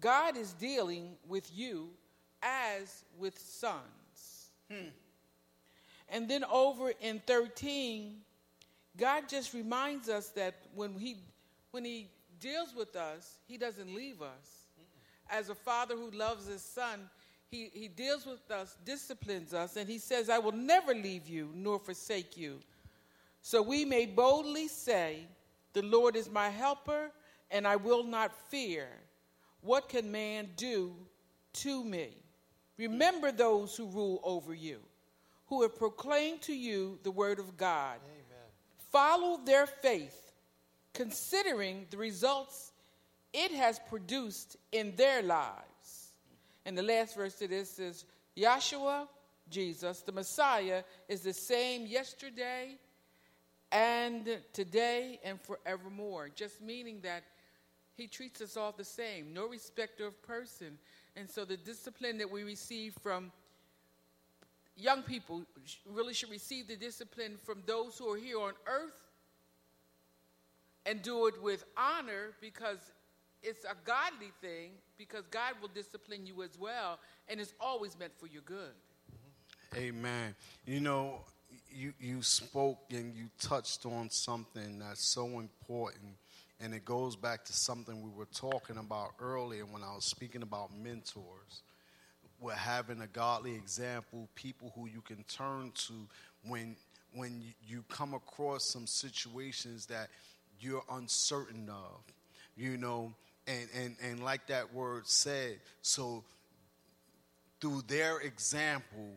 God is dealing with you as with sons. Hmm. And then over in 13, God just reminds us that when he when he deals with us, he doesn't leave us. As a father who loves his son, he, he deals with us, disciplines us, and he says, I will never leave you nor forsake you. So we may boldly say, The Lord is my helper, and I will not fear. What can man do to me? Remember those who rule over you, who have proclaimed to you the word of God. Amen. Follow their faith, considering the results it has produced in their lives. And the last verse to this is Yahshua, Jesus, the Messiah, is the same yesterday and today and forevermore. Just meaning that he treats us all the same, no respecter of person. And so the discipline that we receive from young people really should receive the discipline from those who are here on earth and do it with honor because it's a godly thing because God will discipline you as well and it's always meant for your good. Amen. You know, you, you spoke and you touched on something that's so important, and it goes back to something we were talking about earlier when I was speaking about mentors. We're having a godly example, people who you can turn to when when you- you come across some situations that you're uncertain of, you know, and and and like that word said, so through their example,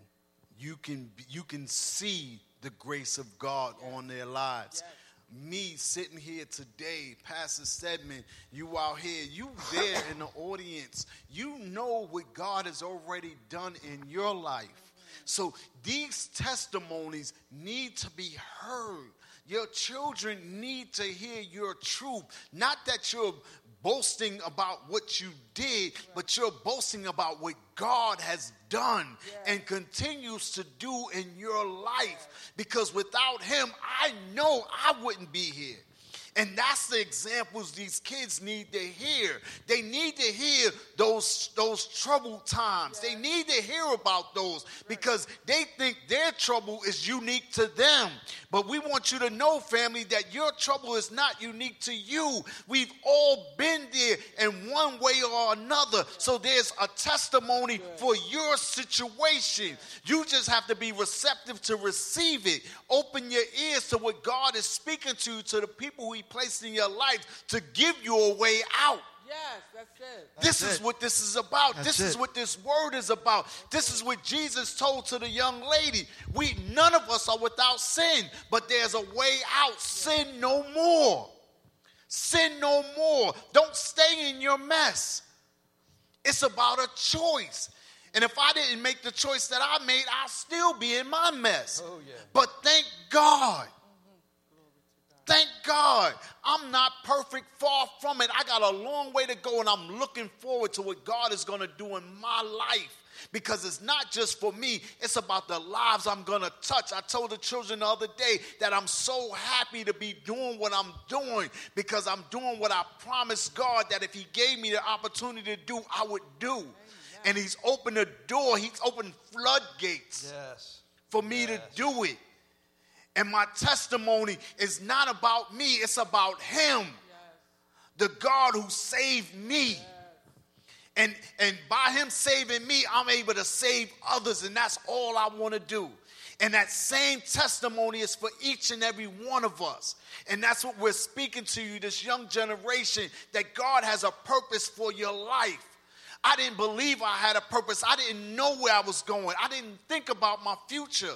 you can you can see the grace of God on their lives. Me sitting here today, Pastor Stedman, you out here, you there in the audience, you know what God has already done in your life. So these testimonies need to be heard. Your children need to hear your truth. Not that you're boasting about what you did, but you're boasting about what God has done and continues to do in your life. Because without Him, I know I wouldn't be here. And that's the examples these kids need to hear. They need to hear those, those troubled times. They need to hear about those because they think their trouble is unique to them. But we want you to know, family, that your trouble is not unique to you. We've all been there in one way or another. So there's a testimony for your situation. You just have to be receptive to receive it. Open your ears to what God is speaking to, to the people He placed in your life to give you a way out. Yes, that's it. This That's is it. what this is about. That's this is it. what this word is about. This is what Jesus told to the young lady. We none of us are without sin, but there's a way out. Sin no more. Sin no more. Don't stay in your mess. It's about a choice. And if I didn't make the choice that I made, I'd still be in my mess. Oh, yeah. But thank God. Thank God. I'm not perfect, far from it. I got a long way to go, and I'm looking forward to what God is going to do in my life. Because it's not just for me, it's about the lives I'm gonna touch. I told the children the other day that I'm so happy to be doing what I'm doing because I'm doing what I promised God that if He gave me the opportunity to do, I would do. And He's opened a door, He's opened floodgates Yes. for me to do it. And my testimony is not about me, it's about Him, the God who saved me. And, and by Him saving me, I'm able to save others, and that's all I want to do. And that same testimony is for each and every one of us. And that's what we're speaking to you, this young generation, that God has a purpose for your life. I didn't believe I had a purpose. I didn't know where I was going. I didn't think about my future.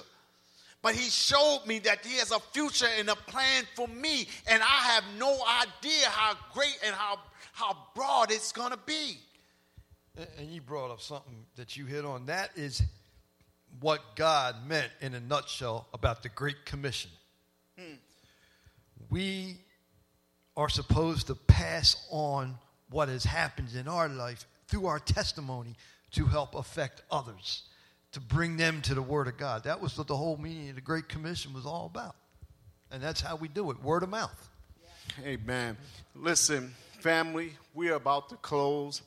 But he showed me that he has a future and a plan for me. And I have no idea how great and how, how broad it's going to be. And- you brought up something that you hit on. That is what God meant in a nutshell about the Great Commission. We are supposed to pass on what has happened in our life through our testimony to help affect others, to bring them to the Word of God. That was what the whole meaning of the Great Commission was all about. And that's how we do it word of mouth. Amen. Listen, family, we are about to close.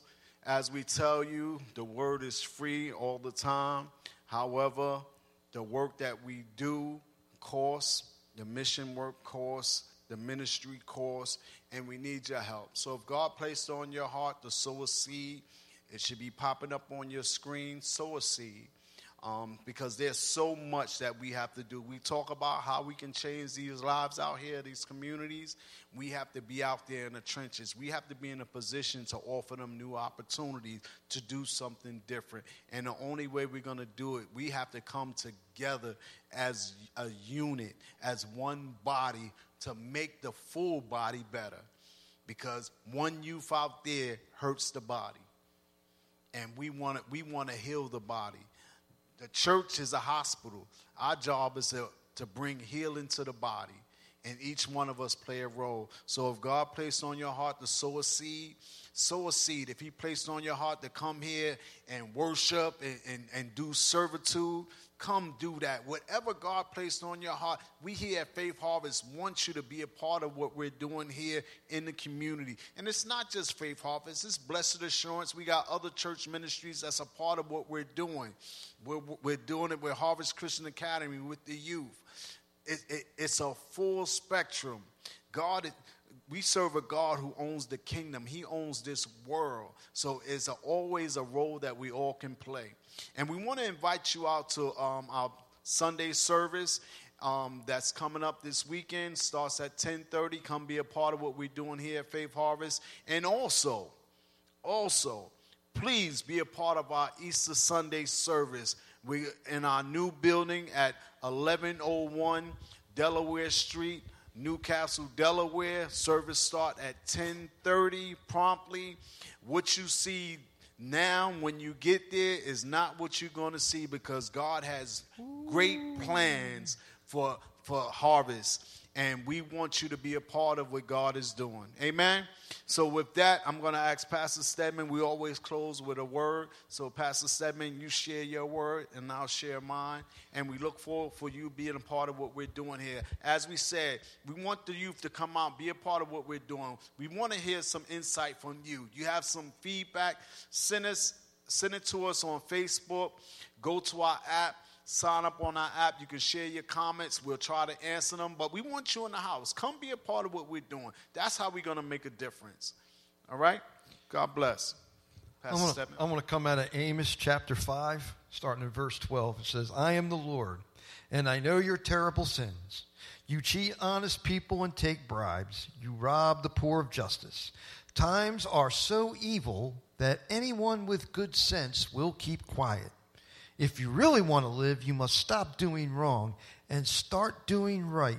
As we tell you, the word is free all the time. However, the work that we do costs, the mission work costs, the ministry costs, and we need your help. So if God placed on your heart to sow a seed, it should be popping up on your screen. Sow a seed. Um, because there's so much that we have to do. We talk about how we can change these lives out here, these communities. We have to be out there in the trenches. We have to be in a position to offer them new opportunities to do something different. And the only way we're going to do it, we have to come together as a unit, as one body to make the full body better. Because one youth out there hurts the body and we want to we want to heal the body. The church is a hospital. Our job is to, to bring healing to the body, and each one of us play a role. So if God placed on your heart to sow a seed, sow a seed. If He placed on your heart to come here and worship and, and, and do servitude, come do that. Whatever God placed on your heart, we here at Faith Harvest want you to be a part of what we're doing here in the community. And it's not just Faith Harvest, it's Blessed Assurance. We got other church ministries that's a part of what we're doing. We're, we're doing it with Harvest Christian Academy, with the youth. It, it, it's a full spectrum. God, we serve a God who owns the kingdom. He owns this world. So it's a, always a role that we all can play. And we want to invite you out to um, our Sunday service um, that's coming up this weekend. Starts at 10:30. Come be a part of what we're doing here at Faith Harvest. And also, also, please be a part of our Easter Sunday service. We in our new building at 1101 Delaware Street. New Castle, Delaware. Service start at 10:30 promptly. What you see now when you get there is not what you're going to see because God has great plans for for harvest and we want you to be a part of what God is doing. Amen. So with that, I'm going to ask Pastor Stedman. We always close with a word. So Pastor Stedman, you share your word and I'll share mine. And we look forward for you being a part of what we're doing here. As we said, we want the youth to come out, be a part of what we're doing. We want to hear some insight from you. You have some feedback, send us send it to us on Facebook. Go to our app sign up on our app. You can share your comments. We'll try to answer them. But we want you in the house. Come be a part of what we're doing. That's how we're going to make a difference. All right? God bless. Pastor I'm going to come out of Amos chapter 5, starting in verse 12. It says, I am the Lord, and I know your terrible sins. You cheat honest people and take bribes. You rob the poor of justice. Times are so evil that anyone with good sense will keep quiet. If you really want to live, you must stop doing wrong and start doing right.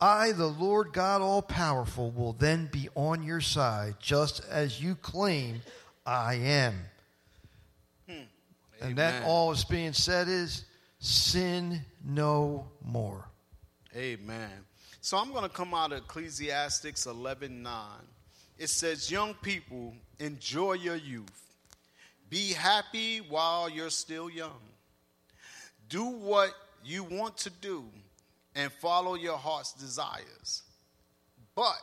I, the Lord God all powerful, will then be on your side, just as you claim I am. Hmm. And that all is being said is sin no more. Amen. So I'm going to come out of Ecclesiastics 11 9. It says, Young people, enjoy your youth be happy while you're still young. Do what you want to do and follow your heart's desires. But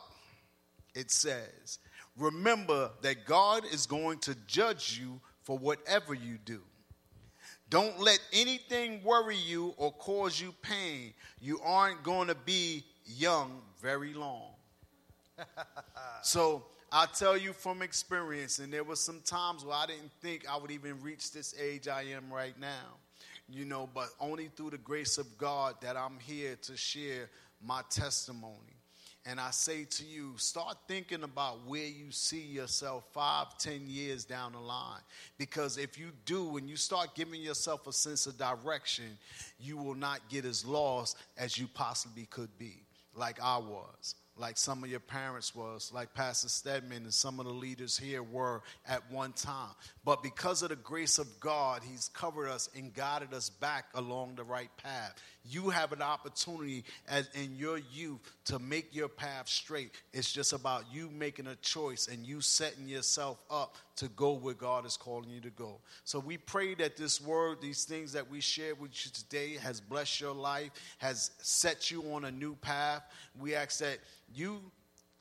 it says, remember that God is going to judge you for whatever you do. Don't let anything worry you or cause you pain. You aren't going to be young very long. so I tell you from experience, and there were some times where I didn't think I would even reach this age I am right now. You know, but only through the grace of God that I'm here to share my testimony. And I say to you, start thinking about where you see yourself five, ten years down the line. Because if you do, and you start giving yourself a sense of direction, you will not get as lost as you possibly could be, like I was like some of your parents was, like Pastor Stedman and some of the leaders here were at one time. But because of the grace of God, He's covered us and guided us back along the right path. You have an opportunity as in your youth to make your path straight. It's just about you making a choice and you setting yourself up to go where God is calling you to go. So we pray that this word, these things that we shared with you today, has blessed your life, has set you on a new path. We ask that you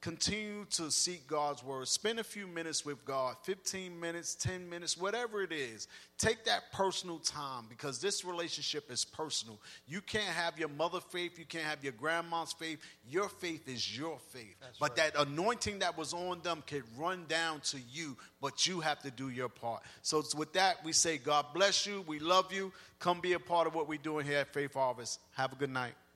continue to seek God's word. Spend a few minutes with God 15 minutes, 10 minutes, whatever it is. Take that personal time because this relationship is personal. You can't have your mother faith, you can't have your grandma's faith. Your faith is your faith. but that anointing that was on them could run down to you, but you have to do your part. So, with that, we say, God bless you. We love you. Come be a part of what we're doing here at Faith Harvest. Have a good night.